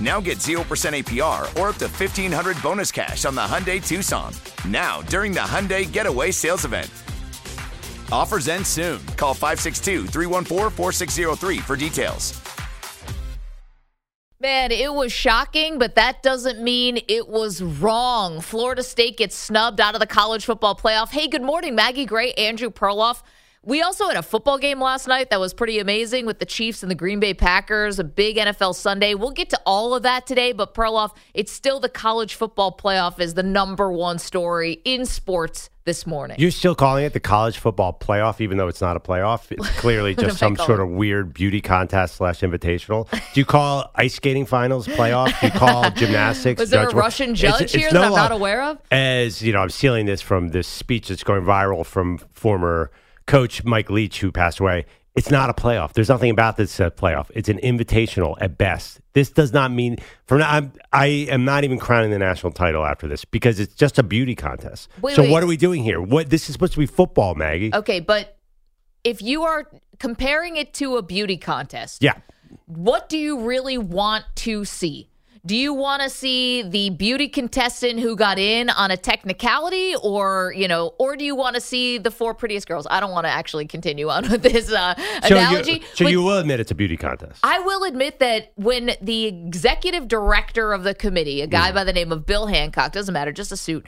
Now get 0% APR or up to 1500 bonus cash on the Hyundai Tucson. Now, during the Hyundai Getaway Sales Event. Offers end soon. Call 562 314 4603 for details. Man, it was shocking, but that doesn't mean it was wrong. Florida State gets snubbed out of the college football playoff. Hey, good morning, Maggie Gray, Andrew Perloff. We also had a football game last night that was pretty amazing with the Chiefs and the Green Bay Packers, a big NFL Sunday. We'll get to all of that today, but Perloff, it's still the college football playoff is the number one story in sports this morning. You're still calling it the college football playoff, even though it's not a playoff. It's clearly just some sort of weird beauty contest slash invitational. Do you call ice skating finals playoff? Do you call gymnastics? Was there a Russian judge it's, here it's that no, I'm not aware of? As you know, I'm stealing this from this speech that's going viral from former coach Mike Leach, who passed away, it's not a playoff. There's nothing about this uh, playoff. It's an invitational at best. This does not mean for now. I'm, I am not even crowning the national title after this because it's just a beauty contest. Wait, so wait. what are we doing here? What this is supposed to be football, Maggie? Okay, but if you are comparing it to a beauty contest, yeah, what do you really want to see? Do you want to see the beauty contestant who got in on a technicality, or you know, or do you want to see the four prettiest girls? I don't want to actually continue on with this uh, so analogy. You, so you will admit it's a beauty contest. I will admit that when the executive director of the committee, a guy mm. by the name of Bill Hancock, doesn't matter, just a suit,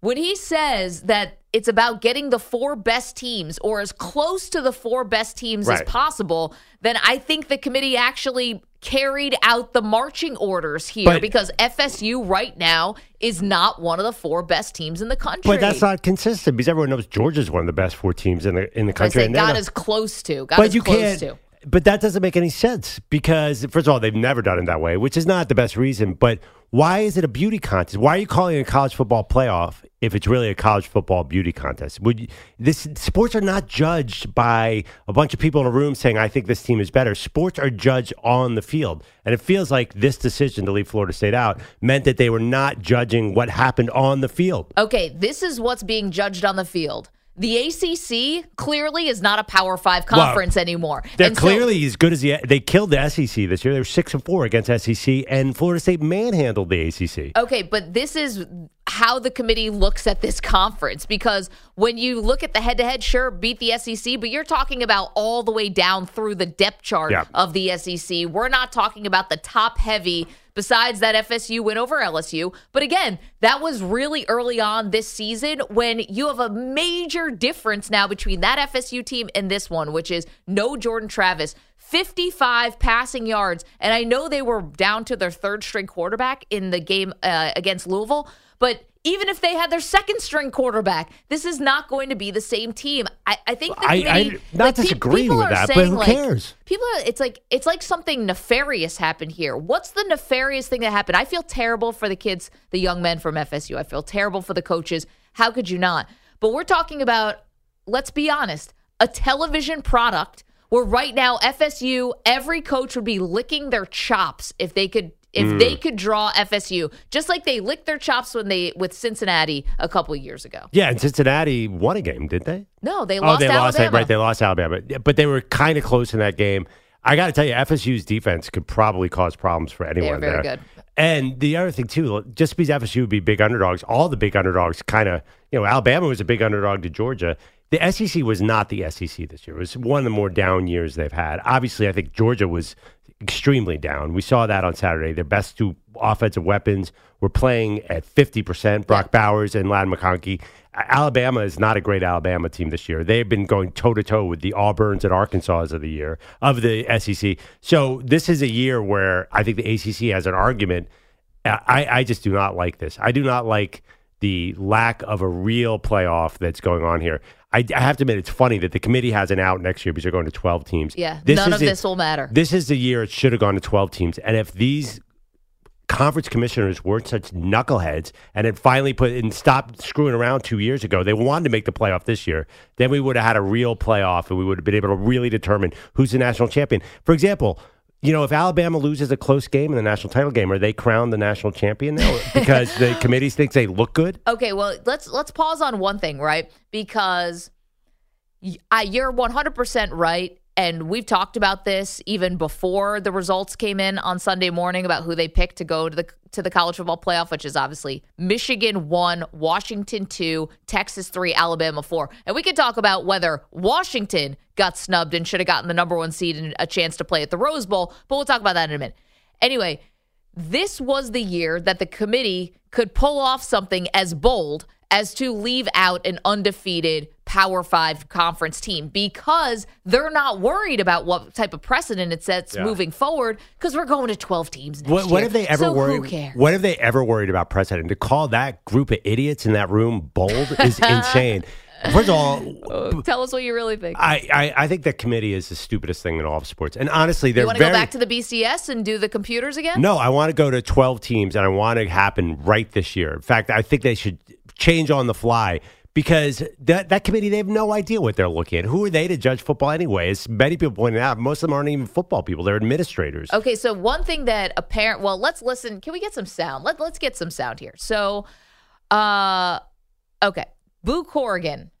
when he says that it's about getting the four best teams or as close to the four best teams right. as possible, then I think the committee actually carried out the marching orders here but, because FSU right now is not one of the four best teams in the country. But that's not consistent because everyone knows Georgia's one of the best four teams in the in the country. I say got as close to. Got but you can't. To. But that doesn't make any sense because first of all, they've never done it that way, which is not the best reason. But why is it a beauty contest? Why are you calling it a college football playoff if it's really a college football beauty contest? Would you, this sports are not judged by a bunch of people in a room saying I think this team is better. Sports are judged on the field, and it feels like this decision to leave Florida State out meant that they were not judging what happened on the field. Okay, this is what's being judged on the field. The ACC clearly is not a Power Five conference well, anymore. They're and clearly so, as good as the. They killed the SEC this year. They were six and four against SEC, and Florida State manhandled the ACC. Okay, but this is how the committee looks at this conference because when you look at the head-to-head, sure, beat the SEC, but you're talking about all the way down through the depth chart yeah. of the SEC. We're not talking about the top-heavy besides that FSU win over LSU. But again, that was really early on this season when you have a major difference now between that FSU team and this one, which is no Jordan Travis. 55 passing yards. And I know they were down to their third string quarterback in the game uh, against Louisville, but even if they had their second string quarterback, this is not going to be the same team. I, I think the I, I not like, disagreeing with that, but who cares? People, are, it's like it's like something nefarious happened here. What's the nefarious thing that happened? I feel terrible for the kids, the young men from FSU. I feel terrible for the coaches. How could you not? But we're talking about, let's be honest, a television product where right now FSU, every coach would be licking their chops if they could if mm. they could draw FSU, just like they licked their chops when they with Cincinnati a couple years ago. Yeah, and Cincinnati won a game, did they? No, they lost. Oh, they Alabama. lost. Right, they lost Alabama, but they were kind of close in that game. I got to tell you, FSU's defense could probably cause problems for anyone They're very there. good. And the other thing too, just because FSU would be big underdogs, all the big underdogs kind of, you know, Alabama was a big underdog to Georgia. The SEC was not the SEC this year. It was one of the more down years they've had. Obviously, I think Georgia was extremely down. We saw that on Saturday. Their best two offensive weapons were playing at 50%, Brock Bowers and Ladd McConkey. Alabama is not a great Alabama team this year. They've been going toe to toe with the Auburns and Arkansas of the year of the SEC. So this is a year where I think the ACC has an argument. I, I just do not like this. I do not like the lack of a real playoff that's going on here. I, I have to admit, it's funny that the committee has an out next year because they're going to 12 teams. Yeah, This none of it- this will matter. This is the year it should have gone to 12 teams. And if these conference commissioners weren't such knuckleheads and had finally put and stopped screwing around two years ago, they wanted to make the playoff this year, then we would have had a real playoff and we would have been able to really determine who's the national champion. For example, you know, if Alabama loses a close game in the national title game, are they crowned the national champion now because the committee thinks they look good? Okay, well, let's let's pause on one thing, right? Because I, you're 100% right. And we've talked about this even before the results came in on Sunday morning about who they picked to go to the to the college football playoff, which is obviously Michigan one, Washington two, Texas three, Alabama four. And we could talk about whether Washington got snubbed and should have gotten the number one seed and a chance to play at the Rose Bowl, but we'll talk about that in a minute. Anyway, this was the year that the committee could pull off something as bold as to leave out an undefeated Power Five conference team because they're not worried about what type of precedent it sets Yeah. moving forward because we're going to 12 teams next What, what year. have they ever so worried? Who cares? What have they ever worried about precedent? To call that group of idiots in that room bold is insane. First of all, oh, Tell us what you really think. I, I, I think that committee is the stupidest thing in all of sports. And honestly, they're you want to go back to the BCS and do the computers again? No, I want to go to 12 teams and I want it to happen right this year. In fact, I think they should change on the fly because that, that committee, they have no idea what they're looking at. Who are they to judge football anyway? As many people pointed out, most of them aren't even football people, they're administrators. Okay, so one thing that apparent well, let's listen. Can we get some sound? Let, let's get some sound here. So uh okay. Boo Corrigan,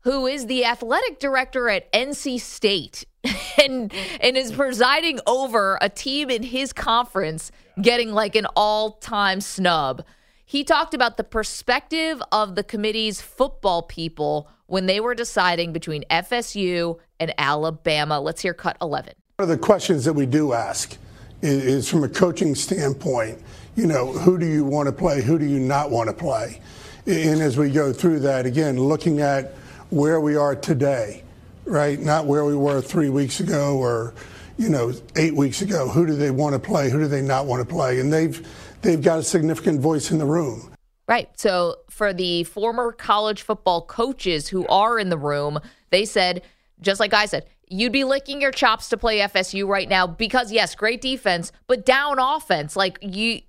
who is the athletic director at NC State and and is presiding over a team in his conference getting like an all-time snub. He talked about the perspective of the committee's football people when they were deciding between FSU and Alabama. Let's hear cut 11. One of the questions that we do ask is, from a coaching standpoint, you know, who do you want to play? Who do you not want to play? And as we go through that, again, looking at where we are today, right? Not where we were three weeks ago or, you know, eight weeks ago. Who do they want to play? Who do they not want to play? And they've, they've got a significant voice in the room. Right. So for the former college football coaches who are in the room, they said, just like I said, you'd be licking your chops to play FSU right now because yes, great defense, but down offense. Like you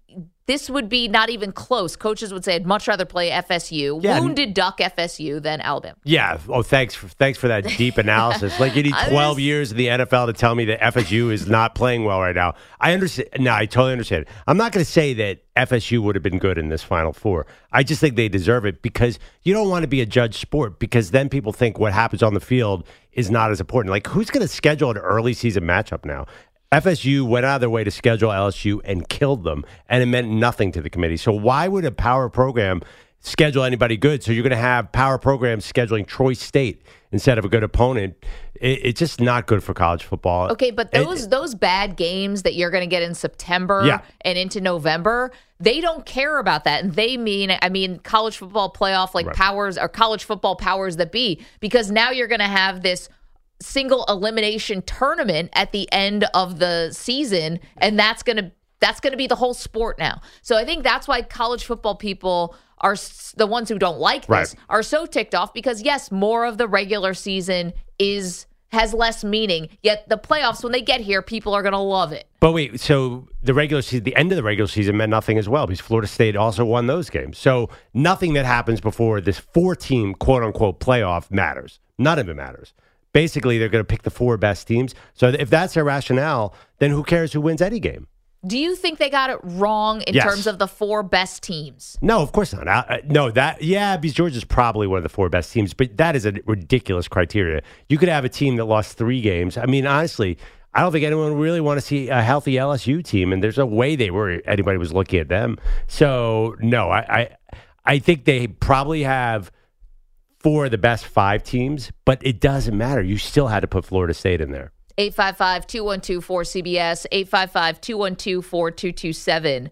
this would be not even close. Coaches would say I'd much rather play FSU, Yeah. wounded duck FSU than Alabama. Yeah. Oh, thanks for thanks for that deep analysis. Like you need twelve just- years in the NFL to tell me that FSU is not playing well right now. I understand. No, I totally understand. I'm not going to say that FSU would have been good in this Final Four. I just think they deserve it because you don't want to be a judge sport because then people think what happens on the field is not as important. Like who's going to schedule an early season matchup now? FSU went out of their way to schedule LSU and killed them, and it meant nothing to the committee. So why would a power program schedule anybody good? So you're going to have power programs scheduling Troy State instead of a good opponent. It, it's just not good for college football. Okay, but It- those those bad games that you're going to get in September Yeah. and into November, they don't care about that, and they mean, I mean, college football playoff like Right. powers or college football powers that be, because now you're going to have this single elimination tournament at the end of the season, and that's going to that's going to be the whole sport now. So I think that's why college football people are the ones who don't like this Right. are so ticked off because yes, more of the regular season is has less meaning. Yet the playoffs, when they get here, people are going to love it. But wait, so the regular season, the end of the regular season meant nothing as well because Florida State also won those games. So nothing that happens before this four team quote unquote playoff matters. None of it matters. Basically, they're going to pick the four best teams. So if that's their rationale, then who cares who wins any game? Do you think they got it wrong in Yes. terms of the four best teams? No, of course not. Uh, no, that yeah, because Georgia's probably one of the four best teams, but that is a ridiculous criteria. You could have a team that lost three games. I mean, honestly, I don't think anyone really want to see a healthy LSU team, and there's no way they were anybody was looking at them. So no, I I, I think they probably have four of the best five teams, but it doesn't matter. You still had to put Florida State in there. 855 212 4CBS, 855 212 4227.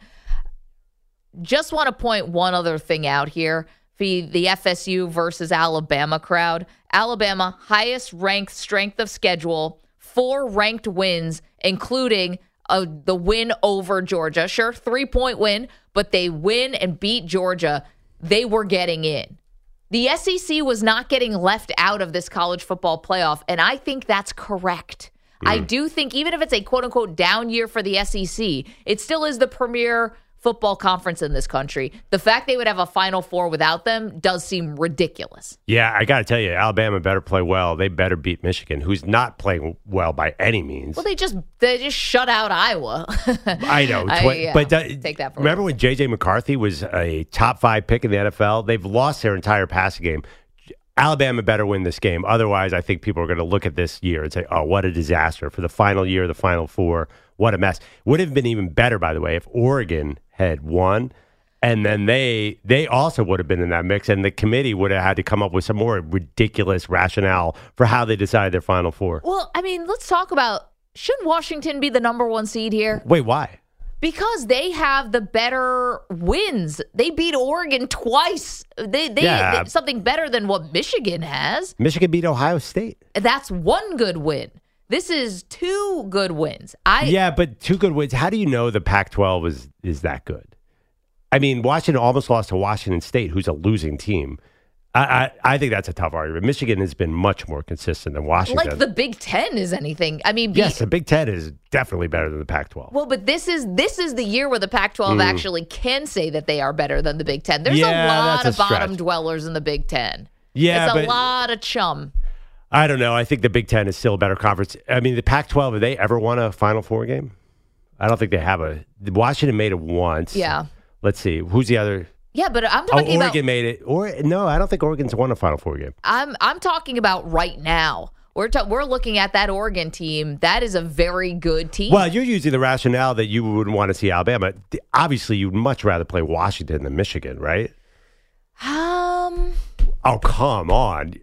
Just want to point one other thing out here for the FSU versus Alabama crowd. Alabama, highest ranked strength of schedule, four ranked wins, including uh, the win over Georgia. Sure, three point win, but they win and beat Georgia. They were getting in. The SEC was not getting left out of this college football playoff, and I think that's correct. Mm. I do think even if it's a quote unquote down year for the SEC, it still is the premier football conference in this country. The fact they would have a Final Four without them does seem ridiculous. Yeah, I got to tell you, Alabama better play well. They better beat Michigan, who's not playing well by any means. Well, they just they just shut out Iowa. I know, Tw- I, yeah, but uh, take that. For Remember when JJ McCarthy was a top five pick in the NFL? They've lost their entire passing game. Alabama better win this game. Otherwise, I think people are going to look at this year and say, "Oh, what a disaster for the final year, the Final Four. What a mess." Would have been even better, by the way, if Oregon had won, and then they they also would have been in that mix, and the committee would have had to come up with some more ridiculous rationale for how they decided their Final Four. Well, I mean, let's talk about should Washington be the number one seed here? Wait, why? Because they have the better wins. They beat Oregon twice. They they, yeah. they something better than what Michigan has. Michigan beat Ohio State. That's one good win. This is two good wins. I yeah, but two good wins. How do you know the Pac-12 is is that good? I mean, Washington almost lost to Washington State, who's a losing team. I, I, I think that's a tough argument. Michigan has been much more consistent than Washington. Like the Big Ten is anything. I mean, yes, the Big Ten is definitely better than the Pac-12. Well, but this is this is the year where the Pac-12 mm. actually can say that they are better than the Big Ten. There's yeah, a lot of a bottom dwellers in the Big Ten. Yeah, it's a lot of chum. I don't know. I think the Big Ten is still a better conference. I mean, the Pac-12 have they ever won a Final Four game? I don't think they have a. Washington made it once. Yeah. Let's see. Who's the other? Yeah, but I'm talking oh, Oregon about, made it. Or no, I don't think Oregon's won a Final Four game. I'm I'm talking about right now. We're ta- we're looking at that Oregon team. That is a very good team. Well, you're using the rationale that you wouldn't want to see Alabama. Obviously, you'd much rather play Washington than Michigan, right? Um. Oh come on,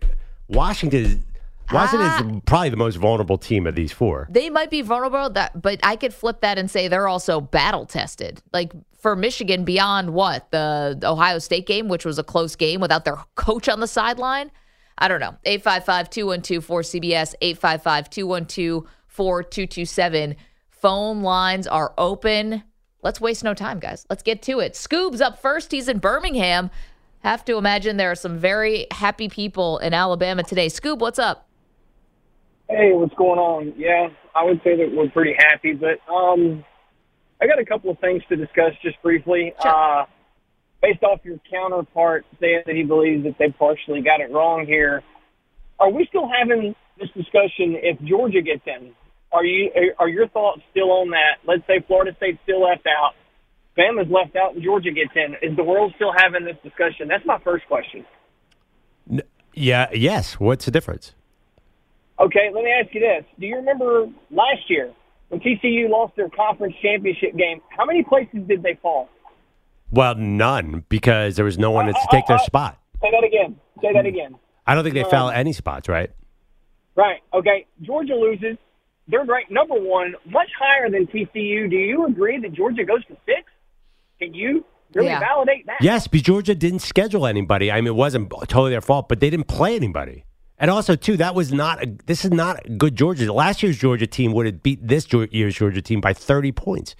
Washington. Washington is ah. probably the most vulnerable team of these four. They might be vulnerable, that, but I could flip that and say they're also battle tested. Like for Michigan, beyond what the Ohio State game, which was a close game without their coach on the sideline. I don't know. 855 212 4CBS, 855 212 4227. Phone lines are open. Let's waste no time, guys. Let's get to it. Scoob's up first. He's in Birmingham. Have to imagine there are some very happy people in Alabama today. Scoob, what's up? Hey, what's going on? Yeah, I would say that we're pretty happy, but um, I got a couple of things to discuss just briefly. Sure. Uh, based off your counterpart saying that he believes that they partially got it wrong here, are we still having this discussion if Georgia gets in? Are you are your thoughts still on that? Let's say Florida State's still left out, Bama's left out, and Georgia gets in. Is the world still having this discussion? That's my first question. Yeah. Yes. What's the difference? Okay, let me ask you this. Do you remember last year when TCU lost their conference championship game? How many places did they fall? Well, none, because there was no one uh, to uh, take their uh, spot. Say that again. Say that again. I don't think they um, fell any spots, right? Right. Okay. Georgia loses. They're ranked number one, much higher than TCU. Do you agree that Georgia goes to six? Can you really yeah. validate that? Yes, because Georgia didn't schedule anybody. I mean, it wasn't totally their fault, but they didn't play anybody. And also, too, that was not a, this is not a good Georgia. Last year's Georgia team would have beat this year's Georgia team by 30 points.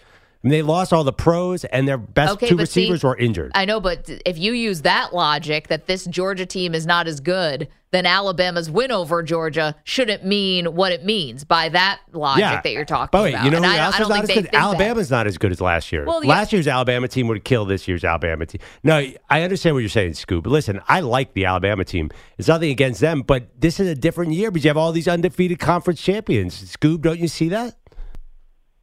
I mean, they lost all the pros, and their best okay, two receivers see, were injured. I know, but if you use that logic that this Georgia team is not as good, then Alabama's win over Georgia shouldn't mean what it means by that logic yeah. that you're talking but wait, about. You know who else is not as good? Alabama's that. not as good as last year. Well, last yeah. year's Alabama team would kill this year's Alabama team. No, I understand what you're saying, Scoop. Listen, I like the Alabama team. It's nothing against them, but this is a different year because you have all these undefeated conference champions. Scoob, don't you see that?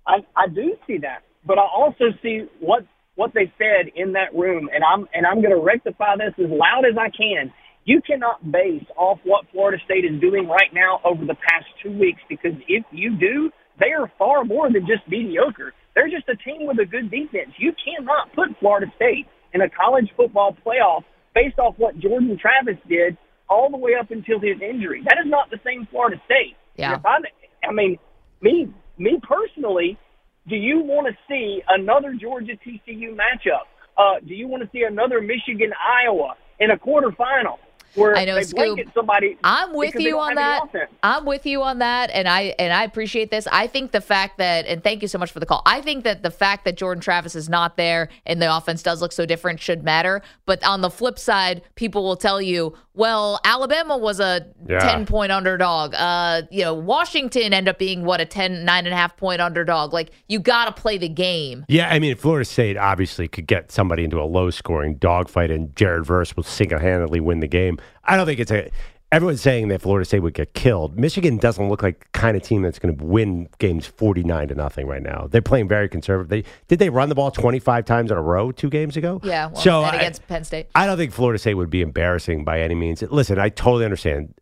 I, I do see that but I also see what what they said in that room, and I'm and I'm going to rectify this as loud as I can. You cannot base off what Florida State is doing right now over the past two weeks because if you do, they are far more than just mediocre. They're just a team with a good defense. You cannot put Florida State in a college football playoff based off what Jordan Travis did all the way up until his injury. That is not the same Florida State. Yeah. If I, I mean, me, me personally, do you want to see another Georgia TCU matchup? Uh, do you want to see another Michigan Iowa in a quarterfinal? Where I know, they Scoop. blanket somebody I'm with you on that. I'm with you on that, and I and I appreciate this. I think the fact that, and thank you so much for the call. I think that the fact that Jordan Travis is not there and the offense does look so different should matter. But on the flip side, people will tell you, well, Alabama was a Yeah. 10 point underdog. Uh, you know, Washington ended up being what a 10, nine and a half point underdog. Like you got to play the game. Yeah, I mean, Florida State obviously could get somebody into a low scoring dogfight, and Jared Verse will single handedly win the game. I don't think it's a. Everyone's saying that Florida State would get killed. Michigan doesn't look like the kind of team that's going to win games forty nine to nothing right now. They're playing very conservative. They did they run the ball twenty five times in a row two games ago. Yeah. Well, so and I- against Penn State. I don't think Florida State would be embarrassing by any means. Listen, I totally understand.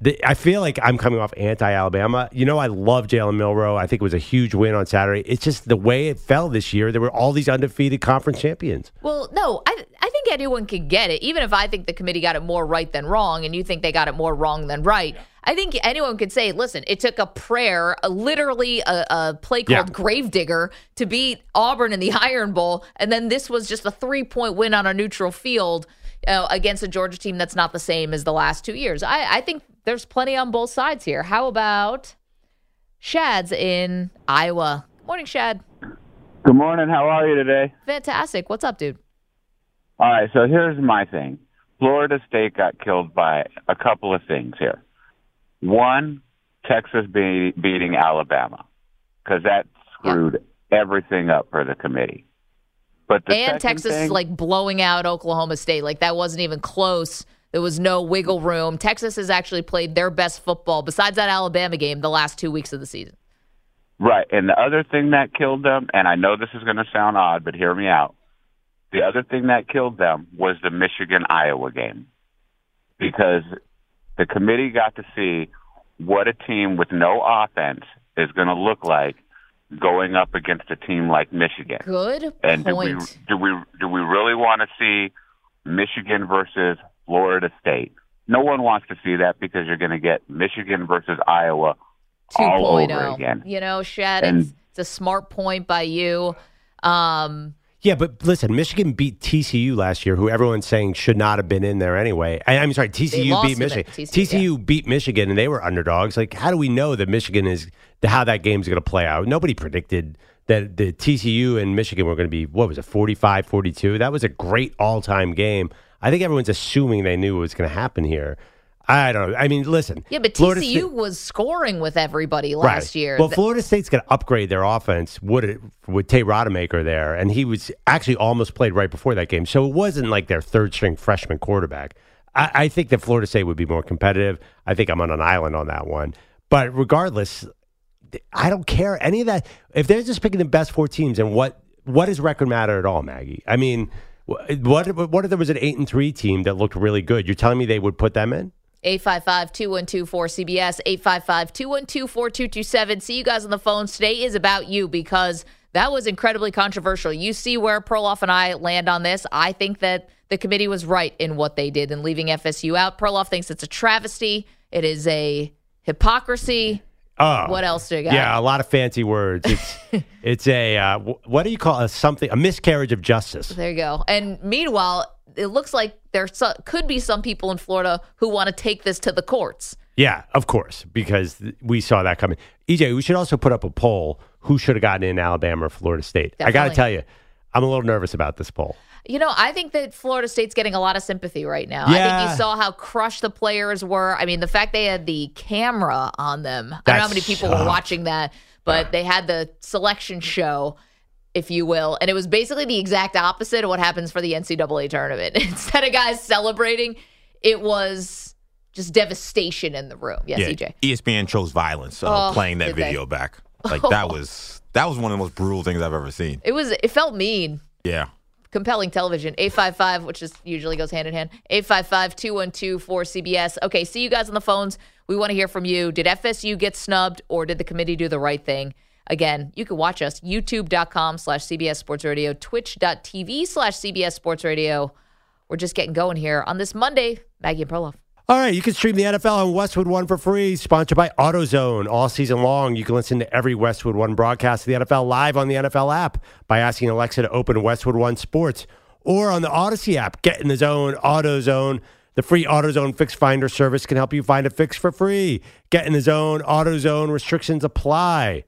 The, I feel like I'm coming off anti Alabama. You know, I love Jalen Milroe. I think it was a huge win on Saturday. It's just the way it fell this year. There were all these undefeated conference champions. Well, no, I I think anyone could get it, even if I think the committee got it more right than wrong, and you think they got it more wrong than right. I think anyone could say, listen, it took a prayer, a, literally a, a play Yeah. called Gravedigger, to beat Auburn in the Iron Bowl, and then this was just a three point win on a neutral field uh, against a Georgia team that's not the same as the last two years. I, I think there's plenty on both sides here. How about Shad's in Iowa? Morning, Shad. Good morning. How are you today? Fantastic. What's up, dude? All right. So here's my thing. Florida State got killed by a couple of things here. One, Texas be- beating Alabama because that screwed everything up for the committee. But the and Texas thing, like blowing out Oklahoma State. Like that wasn't even close. There was no wiggle room. Texas has actually played their best football besides that Alabama game the last two weeks of the season. right, and the other thing that killed them, and I know this is going to sound odd, but hear me out. The other thing that killed them was the Michigan Iowa game because the committee got to see what a team with no offense is going to look like going up against a team like Michigan. Good And do we do we do we really want to see Michigan versus Florida State? No one wants to see that because you're going to get Michigan versus Iowa all over again. You know, Shad, And- it's, it's a smart point by you. Um, Yeah, but listen, Michigan beat TCU last year, who everyone's saying should not have been in there anyway. I, I'm sorry, TCU beat Michigan. TCU, TCU beat Michigan, and they were underdogs. Like, how do we know that Michigan is how that game's going to play out? Nobody predicted that the TCU and Michigan were going to be what was it, 45 42? That was a great all time game. I think everyone's assuming they knew what was going to happen here. I don't know. I mean, listen. yeah, but Florida TCU State- was scoring with everybody last year. well, Th- Florida State's going to upgrade their offense with it with Tate Rodemaker there, and he was actually almost played right before that game, so it wasn't like their third string freshman quarterback. I, I think that Florida State would be more competitive. I think I'm on an island on that one, but regardless, I don't care any of that. If they're just picking the best four teams, and what what does record matter at all, Maggie? I mean, what what if there was an eight and three team that looked really good? You're telling me they would put them in? 855 212 4CBS, 855 212 4227. See you guys on the phones. Today is about you because that was incredibly controversial. You see where Perloff and I land on this. I think that the committee was right in what they did in leaving FSU out. Perloff thinks it's a travesty, it is a hypocrisy. Oh, What else do you got? Yeah, a lot of fancy words. It's it's a uh, what do you call a something a miscarriage of justice? There you go. And meanwhile, it looks like there so- could be some people in Florida who want to take this to the courts. Yeah, of course, because we saw that coming. EJ, we should also put up a poll: who should have gotten in Alabama or Florida State? I got to tell you, I'm a little nervous about this poll. You know, I think that Florida State's getting a lot of sympathy right now. I think you saw how crushed the players were. I mean, the fact they had the camera on them. I don't know how many people were watching that, but they had the selection show, if you will. And it was basically the exact opposite of what happens for the NCAA tournament. Instead of guys celebrating, it was just devastation in the room. Yes, yeah, EJ. ESPN chose violence uh, Oh, playing that did they? video back. Like that was that was one of the most brutal things I've ever seen. It was. It felt mean. Yeah. Compelling television. 855, which is usually goes hand in hand. 855 212 4CBS. Okay, see you guys on the phones. We want to hear from you. Did FSU get snubbed or did the committee do the right thing? Again, you can watch us youtube.com slash CBS Sports Radio, twitch.tv slash CBS Sports Radio. We're just getting going here on this Monday. Maggie and Perloff. All right, you can stream the NFL on Westwood One for free, sponsored by AutoZone. All season long, you can listen to every Westwood One broadcast of the NFL live on the NFL app by asking Alexa to open Westwood One Sports or on the Odyssey app. Get in the zone, AutoZone. The free AutoZone Fix Finder service can help you find a fix for free. Get in the zone, AutoZone. Restrictions apply.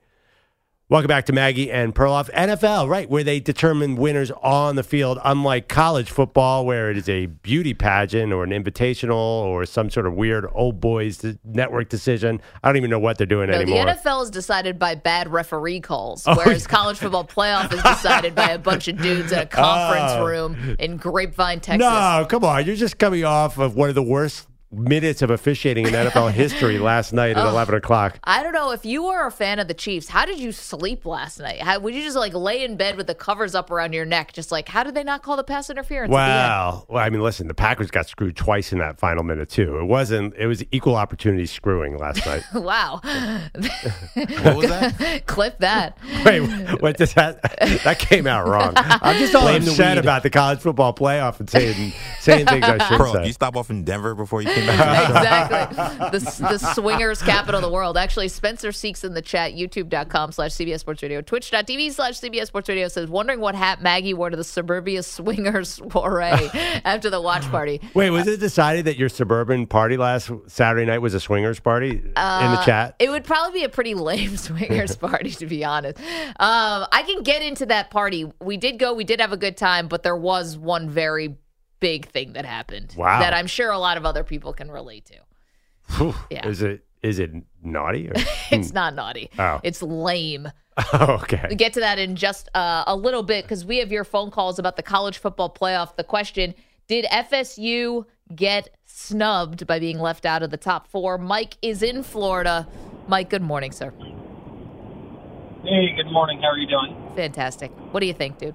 Welcome back to Maggie and Perloff. NFL, right, where they determine winners on the field, unlike college football, where it is a beauty pageant or an invitational or some sort of weird old boys network decision. I don't even know what they're doing no, anymore. The NFL is decided by bad referee calls, oh, whereas college football playoff is decided by a bunch of dudes in a conference oh. room in Grapevine, Texas. No, come on. You're just coming off of one of the worst minutes of officiating in NFL history last night at 11 o'clock. I don't know if you were a fan of the Chiefs. How did you sleep last night? How, would you just like lay in bed with the covers up around your neck? Just like, how did they not call the pass interference? Well, well, I mean, listen, the Packers got screwed twice in that final minute too. It wasn't. It was equal opportunity screwing last night. wow. what was that? Clip that. Wait, what does that? That came out wrong. I'm just all Blame upset about the college football playoff and saying saying things I shouldn't Bro, say. you stop off in Denver before you came exactly. The, the swingers capital of the world. Actually, Spencer Seeks in the chat, youtube.com slash CBS Sports Radio, twitch.tv slash CBS Sports Radio says, wondering what hat Maggie wore to the suburbia swingers soiree after the watch party. Wait, was it decided that your suburban party last Saturday night was a swingers party uh, in the uh, chat? It would probably be a pretty lame swingers party, to be honest. Um, I can get into that party. We did go, we did have a good time, but there was one very big thing that happened. Wow. That I'm sure a lot of other people can relate to. yeah. Is it is it naughty? Or? it's hmm. not naughty. Oh. It's lame. Oh, okay. We get to that in just uh, a little bit because we have your phone calls about the college football playoff. The question Did FSU get snubbed by being left out of the top four? Mike is in Florida. Mike, good morning, sir. Hey, good morning. How are you doing? Fantastic. What do you think, dude?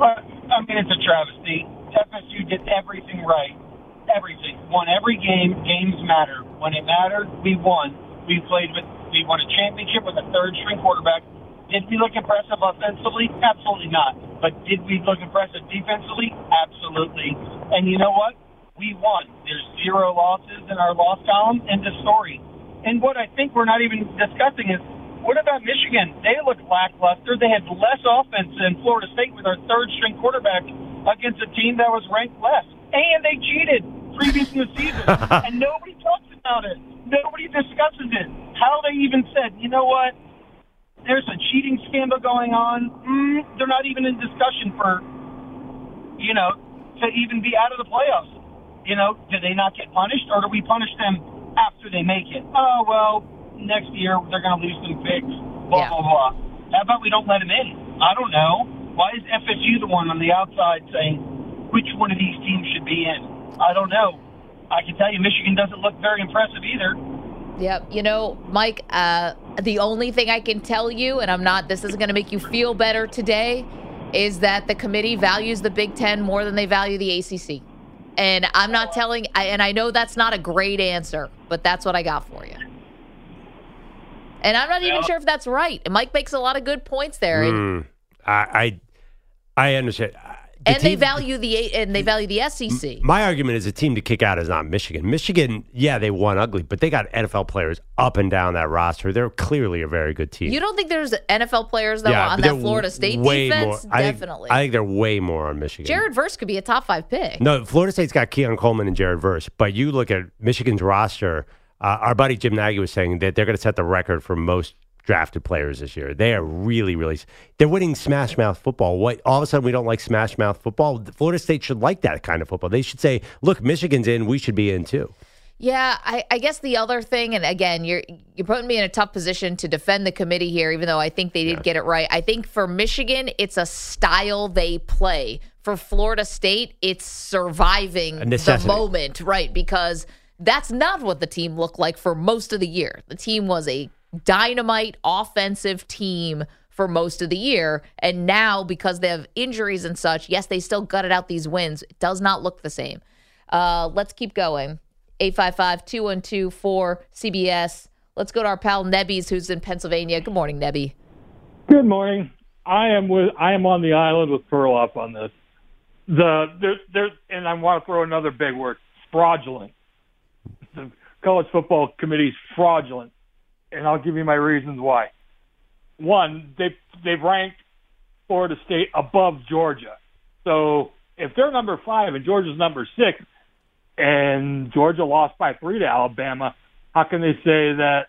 I mean, it's a travesty. FSU did everything right. Everything. Won every game. Games matter. When it mattered, we won. We played with, we won a championship with a third string quarterback. Did we look impressive offensively? Absolutely not. But did we look impressive defensively? Absolutely. And you know what? We won. There's zero losses in our loss column. End of story. And what I think we're not even discussing is what about Michigan? They look lackluster. They had less offense than Florida State with our third string quarterback against a team that was ranked less. And they cheated previous in the season. and nobody talks about it. Nobody discusses it. How they even said, you know what? There's a cheating scandal going on. Mm, they're not even in discussion for, you know, to even be out of the playoffs. You know, do they not get punished, or do we punish them after they make it? Oh well, next year they're going to lose some picks. Blah Yeah. blah blah. How about we don't let them in? I don't know. Why is FSU the one on the outside saying which one of these teams should be in? I don't know. I can tell you, Michigan doesn't look very impressive either. Yep. You know, Mike, uh, the only thing I can tell you, and I'm not, this isn't going to make you feel better today, is that the committee values the Big Ten more than they value the ACC. And I'm not telling, and I know that's not a great answer, but that's what I got for you. And I'm not even sure if that's right. Mike makes a lot of good points there. And, Hmm. I, I I understand. The and they value the and they value the SEC. My argument is a team to kick out is not Michigan. Michigan, yeah, they won ugly, but they got NFL players up and down that roster. They're clearly a very good team. You don't think there's NFL players though yeah, on that Florida State defense? More, I think- Definitely. I think they're way more on Michigan. Jared Verse could be a top five pick. No, Florida State's got Keon Coleman and Jared Verse, but you look at Michigan's roster. Uh, our buddy Jim Nagy was saying that they're going to set the record for most drafted players this year. They are really, really. They're winning smash mouth football. What all of a sudden we don't like smash mouth football? Florida State should like that kind of football. They should say, "Look, Michigan's in. We should be in too." Yeah, I, I guess the other thing, and again, you're you're putting me in a tough position to defend the committee here, even though I think they did get it right. I think for Michigan, it's a style they play. For Florida State, it's surviving the moment, right? Because that's not what the team looked like for most of the year. The team was a dynamite offensive team for most of the year. And now, because they have injuries and such, yes, they still gutted out these wins. It does not look the same. Uh, let's keep going. 855 212 4CBS. Let's go to our pal Nebbies, who's in Pennsylvania. Good morning, Nebby. Good morning. I am with I am on the island with Perloff on this. The there there and I want to throw another big word fraudulent. College football committee's fraudulent, and I'll give you my reasons why. One, they they've ranked Florida State above Georgia, so if they're number five and Georgia's number six, and Georgia lost by three to Alabama, how can they say that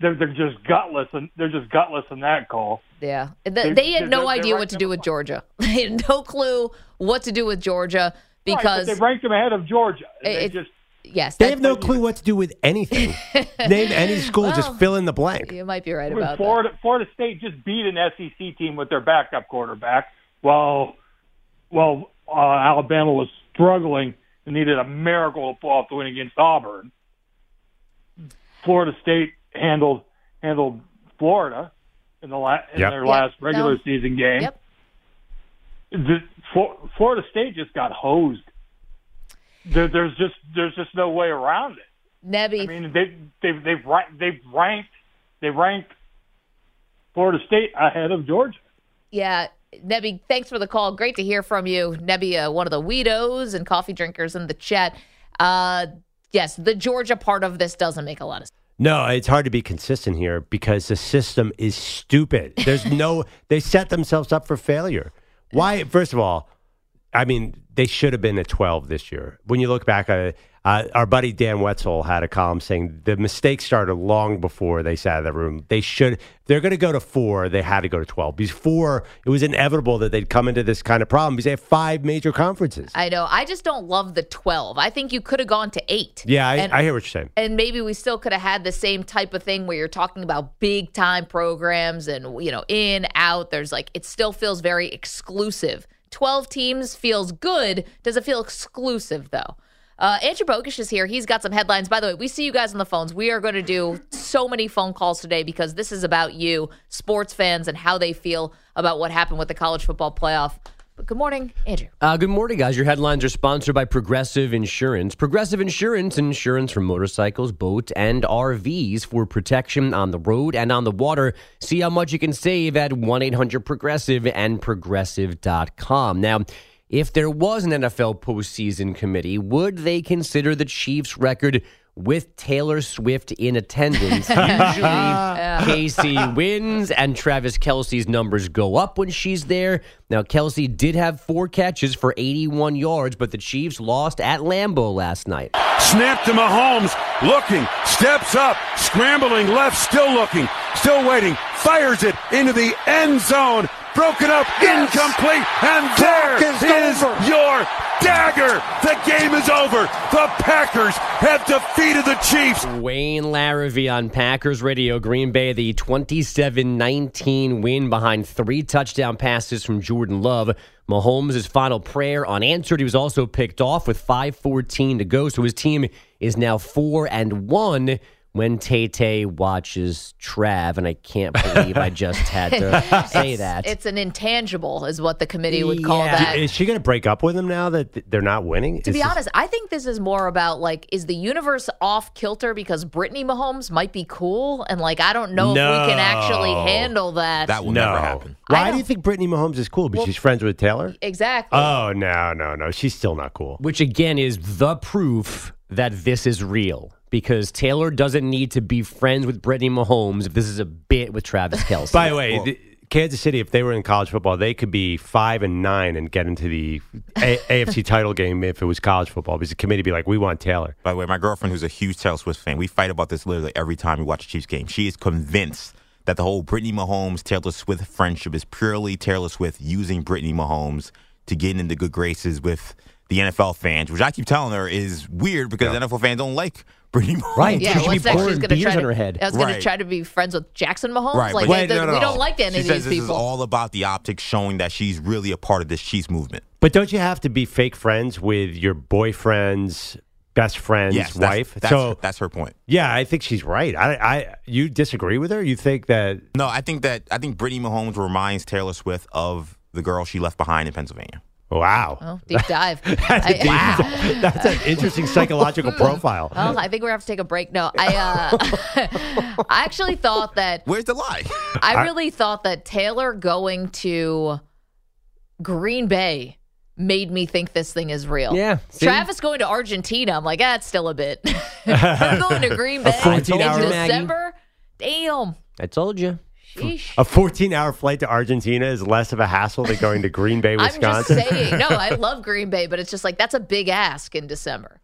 they're they're just gutless and they're just gutless in that call? Yeah. They, They- they had no idea what to do with Georgia. They had no clue what to do with Georgia because, but they ranked them ahead of Georgia. And they It- just yes, They have no clue what to do with anything. Name any school, Well, just fill in the blank. you might be right When about Florida Florida State just beat an SEC team with their backup quarterback, while while uh, Alabama was struggling and needed a miracle to pull off the win against Auburn. Florida State handled handled Florida in the la- in Yep. their Yep. last regular No. season game. Yep. The, Flo- Florida State just got hosed. There, there's just there's just no way around it. that. Nebby, I mean, they they've they've they've ranked they ranked Florida State ahead of Georgia. yeah. Nebby, thanks for the call. Great to hear from you. Nebby, uh, one of the weedos and coffee drinkers in the chat. Uh, yes, the Georgia part of this doesn't make a lot of sense. No, it's hard to be consistent here because the system is stupid. There's no, they set themselves up for failure. Why? First of all, I mean, they should have been at 12 this year. When you look back at it, uh, our buddy Dan Wetzel had a column saying the mistake started long before they sat in the room. They should, if they're going to go to four, they had to go to 12. Before, it was inevitable that they'd come into this kind of problem because they have five major conferences. I know. I just don't love the 12. I think you could have gone to eight. Yeah, I, And- I hear what you're saying. And maybe we still could have had the same type of thing where you're talking about big time programs and, you know, in, out. There's like, it still feels very exclusive. 12 teams feels good. Does it feel exclusive, though? Uh, Andrew Bogish is here. He's got some headlines. By the way, we see you guys on the phones. We are going to do so many phone calls today because this is about you, sports fans, and how they feel about what happened with the college football playoff. But good morning, Andrew. Uh, good morning, guys. Your headlines are sponsored by Progressive Insurance. Progressive Insurance, insurance for motorcycles, boats, and RVs for protection on the road and on the water. See how much you can save at 1 800 Progressive and Progressive.com. Now, if there was an NFL postseason committee, would they consider the Chiefs' record with Taylor Swift in attendance? Usually, Casey wins and Travis Kelce's numbers go up when she's there. Now, Kelsey did have four catches for 81 yards, but the Chiefs lost at Lambeau last night. Snap to Mahomes, looking, steps up, scrambling left, still looking, still waiting, fires it into the end zone, broken up, incomplete, and there is your dagger. The game is over. The Packers have defeated the Chiefs. Wayne Larrivee on Packers Radio. Green Bay, the 27 19 win behind three touchdown passes from Jordan Love. Mahomes' final prayer unanswered. He was also picked off with 5.14 to go, so his team is now 4 and 1 when Tay Tay watches Trav, and I can't believe I just had to say It's- that. It's an intangible, is what the committee would call that. Is she going to break up with him now that they're not winning? To Is be this- honest, I think this is more about like, is the universe off kilter because Brittany Mahomes might be cool, and like I don't know if we can actually handle that. That will no. never happen. Why do you think Brittany Mahomes is cool? Because Well- she's friends with Taylor? exactly. Oh, no, no, no. She's still not cool. Which again is the proof that this is real. Because Taylor doesn't need to be friends with Brittany Mahomes if this is a bit with Travis Kelce. By the way, the, Kansas City, if they were in college football, they could be five and nine and get into the a- AFC title game if it was college football because the committee be like, we want Taylor. By the way, my girlfriend, who's a huge Taylor Swift fan, we fight about this literally every time we watch a Chiefs game. She is convinced that the whole Brittany Mahomes Taylor Swift friendship is purely Taylor Swift using Brittany Mahomes to get into good graces with the NFL fans, which I keep telling her is weird because NFL fans don't like Brittany Mahomes. Right. yeah, She should what's be next? pouring She's gonna beers try on to, her head. I was going to try to be friends with Jackson Mahomes. Right, like but- they- no, no, we no. don't like any She of says these this people. is all about the optics showing that she's really a part of this Chiefs movement. But don't you have to be fake friends with your boyfriend's best friend's Yes, that's- wife? that's so her- that's her point. Yeah, I think she's right. I, I, you disagree with her? You think that? No, I think that I think Brittany Mahomes reminds Taylor Swift of the girl she left behind in Pennsylvania. Wow, Oh, deep dive. that's, a I- deep- that's an interesting psychological profile. Well, I think we're gonna have to take a break. No, I uh, I actually thought that Where's the lie? I really thought that Taylor going to Green Bay made me think this thing is real. Yeah, see? Travis going to Argentina, I'm like, that's still a bit. I'm going to Green Bay in hour- December. Damn. I told you. Sheesh. A 14 hour flight to Argentina is less of a hassle than going to Green Bay, I'm just Wisconsin. saying. No, I love Green Bay, but it's just like that's a big ask in December.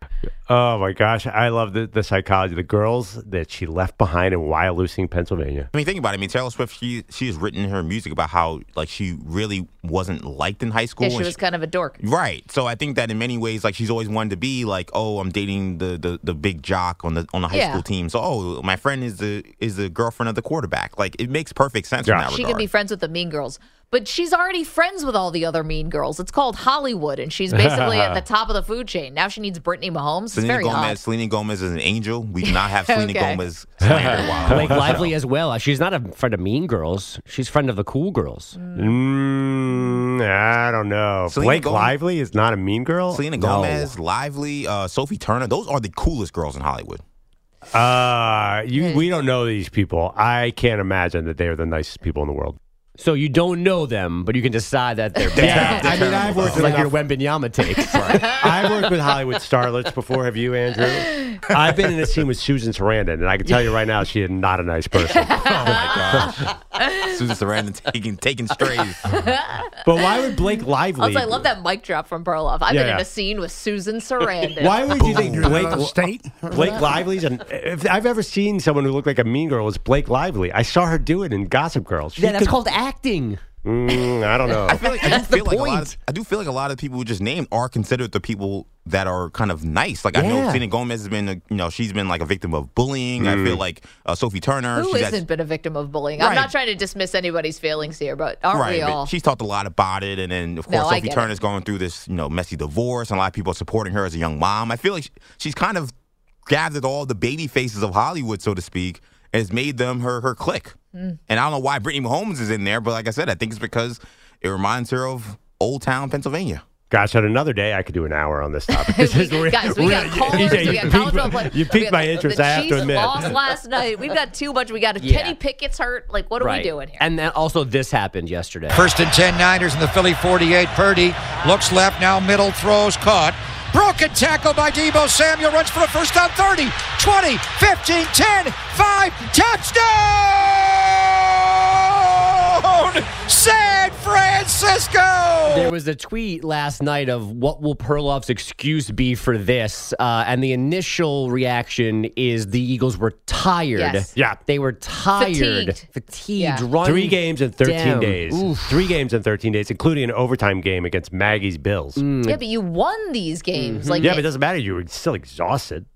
Oh my gosh, I love the, the psychology. The girls that she left behind in Wyomissing, Pennsylvania. I mean, think about it. I mean, Taylor Swift, she she has written her music about how like she really wasn't liked in high school. Yeah, she and was kind of a dork. Right. So I think that in many ways, like she's always wanted to be like, oh, I'm dating the the, the big jock on the on the high Yeah. school team. So oh, my friend is the is the girlfriend of the quarterback. Like it makes perfect sense Yeah. in that She regard. can be friends with the mean girls. But she's already friends with all the other mean girls. It's called Hollywood, and she's basically at the top of the food chain. Now she needs Brittany Mahomes. It's Selena very Gomez. odd. Selena Gomez is an angel. We do not have Selena Okay. Gomez slandered while Blake Lively as well. She's not a friend of mean girls. She's friend of the cool girls. Mm, I don't know. Selena Blake Gomez- Lively is not a mean girl. Selena No. Gomez, Lively, uh, Sophie Turner. Those are the coolest girls in Hollywood. Uh, you. We don't know these people. I can't imagine that they are the nicest people in the world. So you don't know them, but you can decide that they're bad. Yeah, I mean, I've worked with like your Wembanyama takes. I've worked with Hollywood starlets before. Have you, Andrew? I've been in a scene with Susan Sarandon, and I can tell you right now, she is not a nice person. Oh my gosh, Susan Sarandon taking taking strays. But why would Blake Lively? Also, I love that mic drop from Perloff. I've Yeah, been in yeah. a scene with Susan Sarandon. Why would you think Blake State? Blake Lively's an? If I've ever seen someone who looked like a mean girl, it's Blake Lively. I saw her do it in Gossip Girl. She Yeah, that's could- called acting. Mm, I don't know. I feel like I do That's the feel like a lot of I do feel like a lot of people who just named are considered the people that are kind of nice. Like I know Yeah. Selena Gomez has been, a, you know, she's been like a victim of bullying. I Mm. feel like uh, Sophie Turner. Who she's hasn't had- been a victim of bullying? I'm not trying to dismiss anybody's feelings here, but aren't right, we but all? she's talked a lot about it, and then of course I Sophie get Turner's going through this, you know, messy divorce, and a lot of people are supporting her as a young mom. I feel like she's kind of gathered all the baby faces of Hollywood, so to speak, and has made them her her click. Mm. And I don't know why Brittany Mahomes is in there, but like I said, I think it's because it reminds her of Old Town, Pennsylvania. Gosh, on another day, I could do an hour on this topic. We- guys, we got callers, EJ, we you got piqued college my- football players. You piqued my interest. The I have to admit. lost last night. We've got too much. We got Yeah. Kenny Pickett's hurt. Like, what are right. we doing here? And then also this happened yesterday. First and 10 Niners in the Philly 48. Purdy looks left, now middle, throws, caught. Broken tackle by Deebo Samuel, runs for a first down 30, 20, 15, 10, 5, touchdown! San Francisco! There was a tweet last night of what will Perloff's excuse be for this, uh, and the initial reaction is the Eagles were tired. Yes. Yeah. they were tired, Fatigued. fatigued, Yeah. Three games in 13 down. days. Oof. Three games in 13 days, including an overtime game against Maggie's Bills. Yeah, but you won these games. Like, Mm-hmm. yeah, but it doesn't matter. You were still exhausted.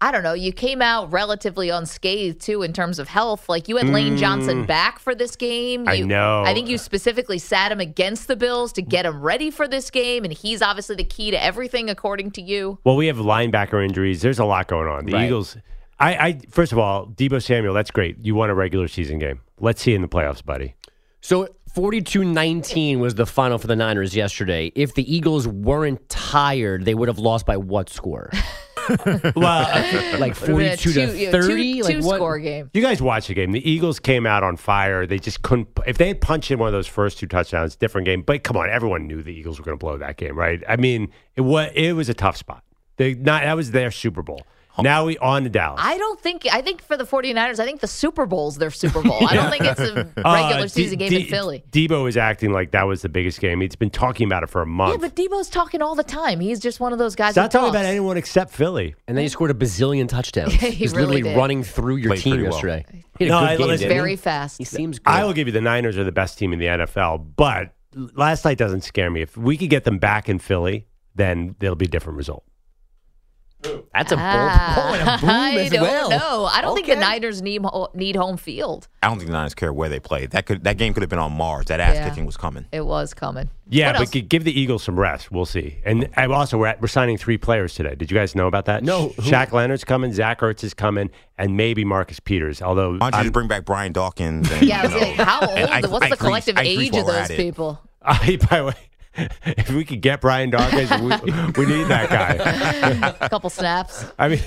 I don't know. You came out relatively unscathed too in terms of health. Like you had Lane Johnson back for this game. Mm. I know. I think you specifically sat him against the Bills to get him ready for this game, and he's obviously the key to everything, according to you. Well, we have linebacker injuries. There's a lot going on. The Right. Eagles. I, I first of all, Deebo Samuel. That's great. You won a regular season game. Let's see you in the playoffs, buddy. So 42-19 was the final for the Niners yesterday. If the Eagles weren't tired, they would have lost by what score? Well, like Would've been a 42 two- to you know, 30? two, like two what? score game. you guys watch the game. The Eagles came out on fire. They just couldn't. If they had punched in one of those first two touchdowns, different game. But come on, everyone knew the Eagles were going to blow that game, right? I mean, it was it was a tough spot. They not that was their Super Bowl. Now we on to Dallas. I don't think. I think for the 49ers, I think the Super Bowl's their Super Bowl. I don't think it's a regular Uh, season D- game in Philly. Deebo is acting like that was the biggest game. He's been talking about it for a month. Yeah, but Deebo's talking all the time. He's just one of those guys. He's not that talking talks. about anyone except Philly. And then he scored a bazillion touchdowns. Yeah, he He's really literally did. running through your Played team pretty well. yesterday. He had a No, good I- game, listen, Very he? fast. He seems good. I will give you the Niners are the best team in the NFL, but last night doesn't scare me. If we could get them back in Philly, then there'll be a different result. That's a bold Ah, and a boom I as don't well. know. I don't think the Niners need need home field. I don't think the Niners care where they play. That could that game could have been on Mars. That ass Yeah. kicking was coming. It was coming. Yeah, What but else? give the Eagles some rest. We'll see. And I'm also we're, at, we're signing three players today. Did you guys know about that? No, Sh- who- Shaq Leonard's coming. Zach Ertz is coming, and maybe Marcus Peters. Although Why don't you I'm- just bring back Brian Dawkins? And, yeah, you know, like, how old? and What's Ike the Reese- collective Ike age while of those people? I, by the way, if we could get Brian Dawkins, we, we need that guy. A couple snaps. I mean,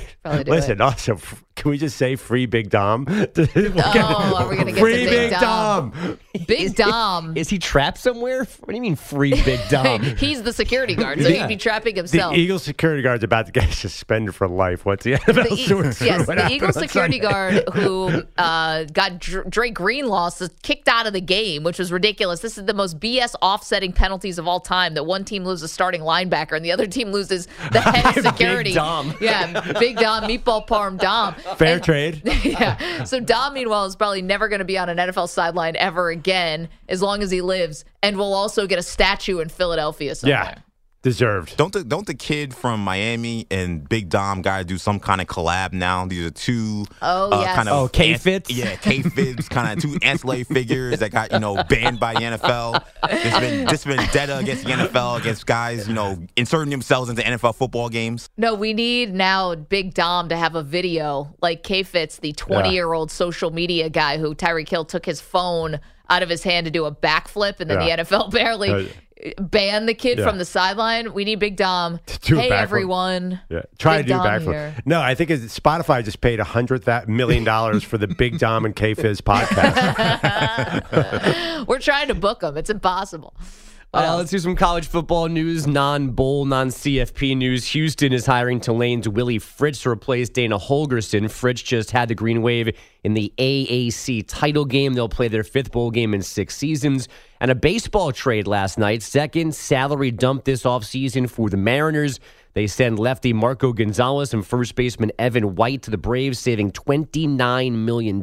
listen. Also, f- can we just say free Big Dom? Oh, are we gonna get free to Big Dom? Big Dom. Is he trapped somewhere? What do you mean free big Dom? He's the security guard, so Yeah. he'd be trapping himself. The himself. Eagles security guard's about to get suspended for life. What's the NFL The E- sort yes, what the happened Eagles on security Sunday. guard who uh, got Dr- Dre Greenlaw is kicked out of the game, which was ridiculous. This is the most BS offsetting penalties of all time. That one team loses a starting linebacker and the other team loses the head of security. Dom. Yeah, Big Dom, Meatball Parm Dom. Fair And- trade. yeah. So Dom, meanwhile, is probably never going to be on an NFL sideline ever again, as long as he lives, and will also get a statue in Philadelphia somewhere. Yeah, deserved. Don't the don't the kid from Miami and Big Dom got to do some kind of collab now? These are two Oh, uh, yes. kind of Oh, K-Fitz? yeah, K Fitz, kind of two ancillary figures that got you know banned by the NFL. There's been this vendetta against the NFL against guys you know inserting themselves into NFL football games. No, we need now Big Dom to have a video like K Fitz, the 20 year old social media guy who Tyreek Hill took his phone out of his hand to do a backflip, and then Yeah. the NFL barely Uh, ban the kid Yeah. from the sideline. We need Big Dom. do hey, everyone. Yeah, try Big to do backflip. No, I think Spotify just paid a hundred that million dollars for the Big Dom and K Fitz podcast. We're trying to book them. It's impossible. Uh, let's do some college football news, non bowl, non CFP news. Houston is hiring Tulane's Willie Fritz to replace Dana Holgorsen. Fritz just had the green wave in the AAC title game. They'll play their fifth bowl game in six seasons. And a baseball trade last night. Second salary dump this offseason for the Mariners. They send lefty Marco Gonzales and first baseman Evan White to the Braves, saving $29 million.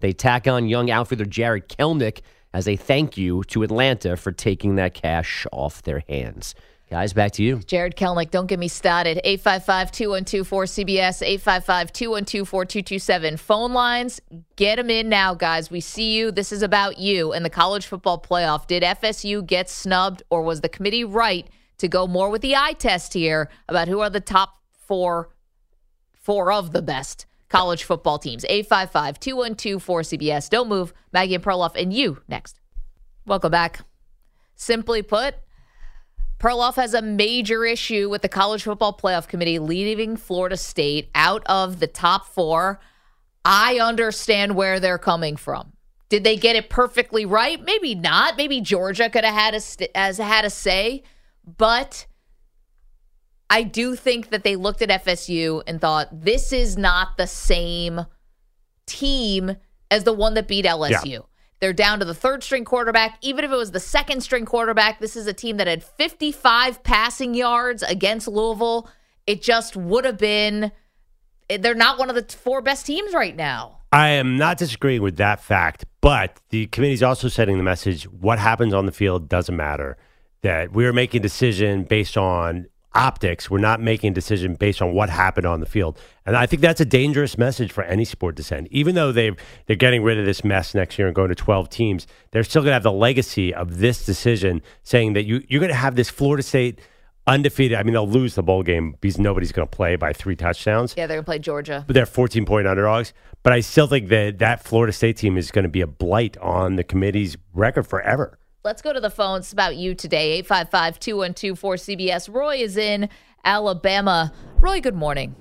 They tack on young outfielder Jarred Kelenic as a thank you to Atlanta for taking that cash off their hands. Guys, back to you. Jarred Kelenic, don't get me started. 855 212 4CBS, 855 212 4227. Phone lines, get them in now, guys. We see you. This is about you and the college football playoff. Did FSU get snubbed, or was the committee right to go more with the eye test here about who are the top four, four of the best college football teams? 855 212 4CBS. Don't move. Maggie and Perloff, and you next. Welcome back. Simply put, Perloff has a major issue with the College Football Playoff Committee leaving Florida State out of the top four. I understand where they're coming from. Did they get it perfectly right? Maybe not. Maybe Georgia could have had a as had a say, but I do think that they looked at FSU and thought this is not the same team as the one that beat LSU. Yeah. They're down to the third string quarterback. Even if it was the second string quarterback, this is a team that had 55 passing yards against Louisville. It just would have been, eh, they're not one of the four best teams right now. I am not disagreeing with that fact, but the committee's also sending the message what happens on the field doesn't matter. That we're making a decision based on optics. We're not making a decision based on what happened on the field. And I think that's a dangerous message for any sport to send. Even though they've, they're getting rid of this mess next year and going to 12 teams, they're still going to have the legacy of this decision saying that you, you're going to have this Florida State undefeated. I mean, they'll lose the bowl game because nobody's going to play by three touchdowns Yeah, they're going to play Georgia. but they're 14 point underdogs. But I still think that that Florida State team is going to be a blight on the committee's record forever. Let's go to the phones It's about you today. 855 212 4CBS. Roy is in Alabama. Roy, good morning.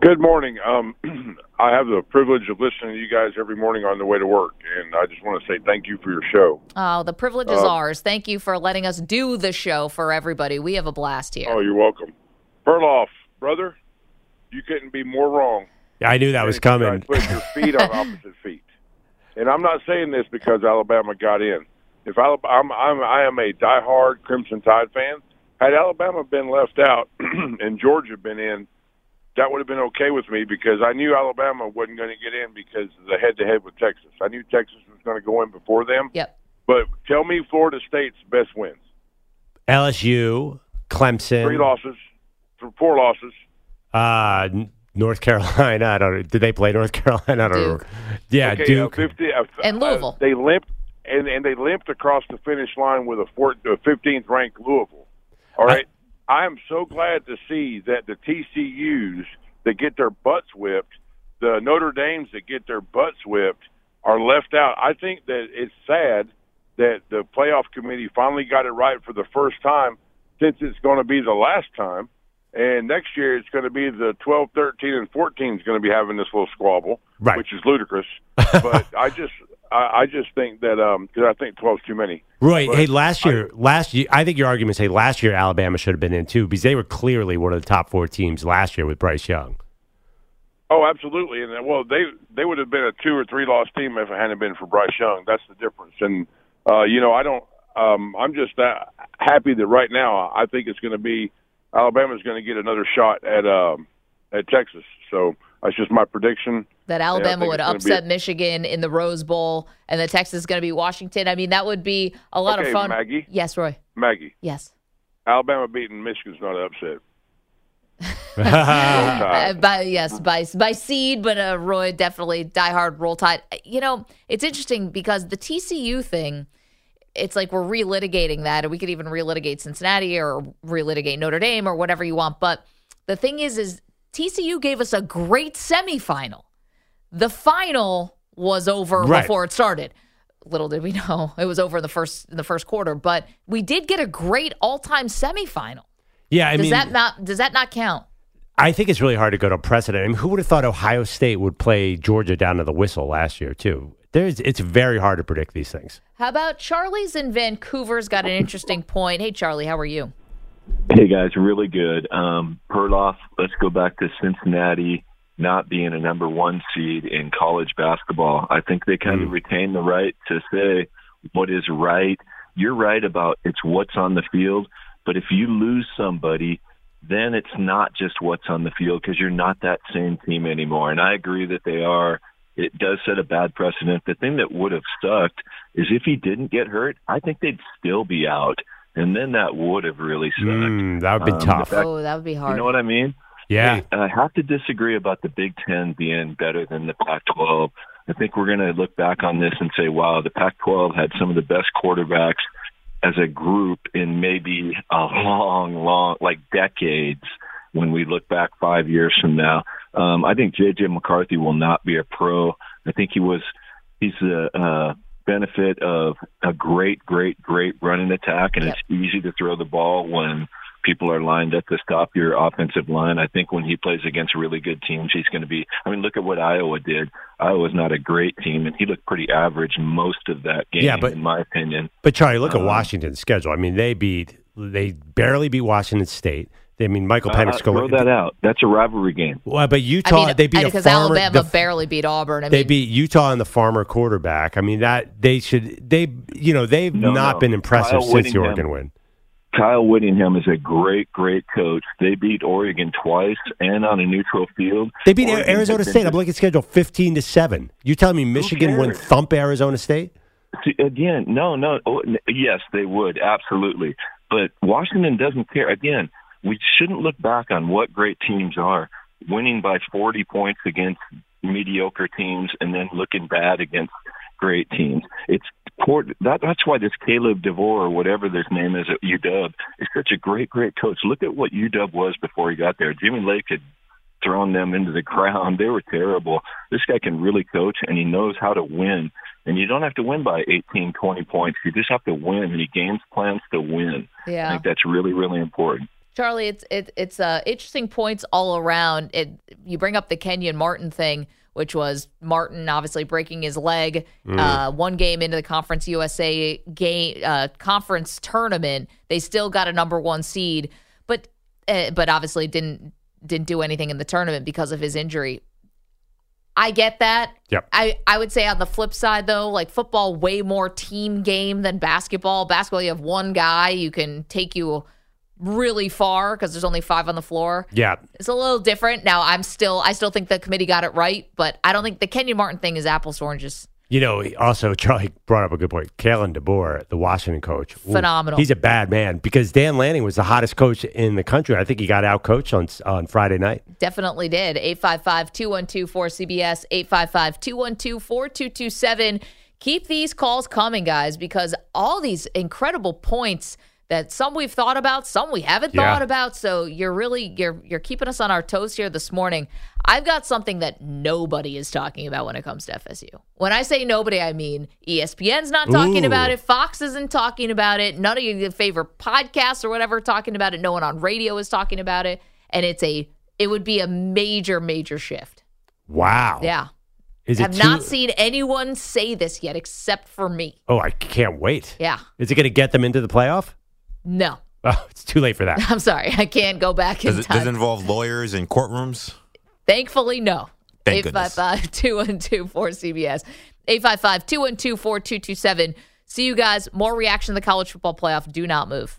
Good morning. Um, I have the privilege of listening to you guys every morning on the way to work, and I just want to say thank you for your show. Oh, the privilege is Uh, ours. Thank you for letting us do the show for everybody. We have a blast here. Oh, you're welcome. Perloff, brother, you couldn't be more wrong. Yeah, I knew that was If you guys coming. Put your feet on opposite feet, and I'm not saying this because Alabama got in. If Alabama, I'm, I'm I am a diehard Crimson Tide fan. Had Alabama been left out and Georgia been in, that would have been okay with me because I knew Alabama wasn't going to get in because of the head-to-head with Texas. I knew Texas was going to go in before them. Yep. But tell me Florida State's best wins. LSU, Clemson, Three losses, four losses. uh, North Carolina. I don't. Did they play North Carolina? I don't know. Yeah, okay, Duke. Uh, 50, uh, And Louisville. Uh, they limped and and they limped across the finish line with a four, a 15th ranked Louisville. All right. I am so glad to see that the TCU's that get their butts whipped, the Notre Dames that get their butts whipped, are left out. I think that it's sad that the playoff committee finally got it right for the first time since it's going to be the last time. And next year it's going to be the 12, 13, and 14 is going to be having this little squabble, Right. which is ludicrous. but I just, I, I just think that because I think 12 is too many. Roy, But hey, last year, last year, I think your argument say last year Alabama should have been in too because they were clearly one of the top four teams last year with Bryce Young. Oh, absolutely. And uh, well, they they would have been a two or three loss team if it hadn't been for Bryce Young. That's the difference. And uh, you know, I don't. Um, I'm just that happy that right now I think it's going to be Alabama's going to get another shot at um, at Texas. So that's just my prediction. That Alabama would upset Michigan in the Rose Bowl and that Texas is going to be Washington. I mean, that would be a lot Okay, of fun. Maggie? Yes, Roy. Maggie, Yes. Alabama beating Michigan's not an upset. Uh, by yes, by by seed, but uh, Roy definitely diehard roll tide. You know, it's interesting because the TCU thing. It's like we're relitigating that, and we could even relitigate Cincinnati or relitigate Notre Dame or whatever you want. But the thing is, is TCU gave us a great semifinal. The final was over Right. before it started. little did we know it was over in the first in the first quarter. But we did get a great all time semifinal. Yeah, I does mean, that not does that not count? I think it's really hard to go to precedent. I mean, who would have thought Ohio State would play Georgia down to the whistle last year too? There's, it's very hard to predict these things. How about Charlie's in Vancouver's got an interesting point. Hey, Charlie, how are you? Hey guys, really good. Um, Perloff, let's go back to Cincinnati not being a number one seed in college basketball. I think they kind of retain the right to say what is right. You're right about it's what's on the field, but if you lose somebody, then it's not just what's on the field because you're not that same team anymore. And I agree that they are. It does set a bad precedent. The thing that would have sucked is if he didn't get hurt, I think they'd still be out. And then that would have really sucked. Mm, that would be Um, tough. fact- Oh, that would be hard. You know what I mean? Yeah. Hey, I have to disagree about the Big Ten being better than the Pac-12. I think we're going to look back on this and say, wow, the Pac-12 had some of the best quarterbacks as a group in maybe a long, long, like decades when we look back five years from now. Um, I think J.J. McCarthy will not be a pro. I think he was, he's a, uh, benefit of a great, great, great running attack, and it's easy to throw the ball when people are lined up to stop your offensive line. I think when he plays against really good teams, he's going to be. I mean, look at what Iowa did. Iowa's not a great team, and he looked pretty average most of that game, Yeah, but- in my opinion. But Charlie, look at Um, Washington's schedule. I mean, they beat, they barely beat Washington State. I mean, Michael Penix Uh, Penix throw that out. That's a rivalry game. Well, but Utah, I mean, they beat a because farmer. Alabama the- barely beat Auburn. I they mean, beat Utah and the farmer quarterback. I mean, that they should. They, you know, they've No, not no. been impressive Kyle since the Whittingham. Oregon win. Kyle Whittingham is a great, great coach. They beat Oregon twice and on a neutral field. They beat Oregon Arizona State. I'm looking at schedule fifteen to seven. You telling me Michigan would thump Arizona State? See, again, no, no. Oh, yes, they would absolutely, but Washington doesn't care. Again, we shouldn't look back on what great teams are winning by 40 points against mediocre teams and then looking bad against great teams. It's That, that's why this Caleb DeVore or whatever this name is at UW is such a great, great coach. Look at what UW was before he got there. Jimmy Lake had thrown them into the ground. They were terrible. This guy can really coach and he knows how to win. And you don't have to win by 18, 20 points. You just have to win. And he games plans to win. Yeah. I think that's really, really important. Charlie, it's it, it's uh, interesting points all around. It you bring up the Kenyon Martin thing, which was Martin obviously breaking his leg Mm. uh, one game into the Conference USA game uh, conference tournament. They still got a number one seed, but uh, but obviously didn't didn't do anything in the tournament because of his injury. I get that. Yep. I, I would say on the flip side though, like football, way more team game than basketball. Basketball, you have one guy you can take you really far because there's only five on the floor. Yeah. It's a little different. Now I'm still I still think the committee got it right, but I don't think the Kenyon Martin thing is apples to oranges. You know, also Charlie brought up a good point. Kalen DeBoer, the Washington coach, Ooh, Phenomenal. He's a bad man because Dan Lanning was the hottest coach in the country. I think he got out coached on on Friday night. Definitely did. 855-212-4CBS, 855-212-4227. Keep these calls coming, guys, because all these incredible points that some we've thought about, some we haven't Yeah. thought about. So you're really you're you're keeping us on our toes here this morning. I've got something that nobody is talking about when it comes to FSU. When I say nobody, I mean ESPN's not talking Ooh. about it. Fox isn't talking about it. None of your favorite podcasts or whatever are talking about it. No one on radio is talking about it. And it's a it would be a major, major shift. Wow. Yeah. Is it Have not seen anyone say this yet except for me. Oh, I can't wait. Yeah. Is it going to get them into the playoff? No. Oh, it's too late for that. I'm sorry. I can't go back in Does it, time. does it involve lawyers and courtrooms? Thankfully, no. Thank goodness. 855-212-4CBS. 855-212-4227. See you guys. More reaction to the college football playoff. Do not move.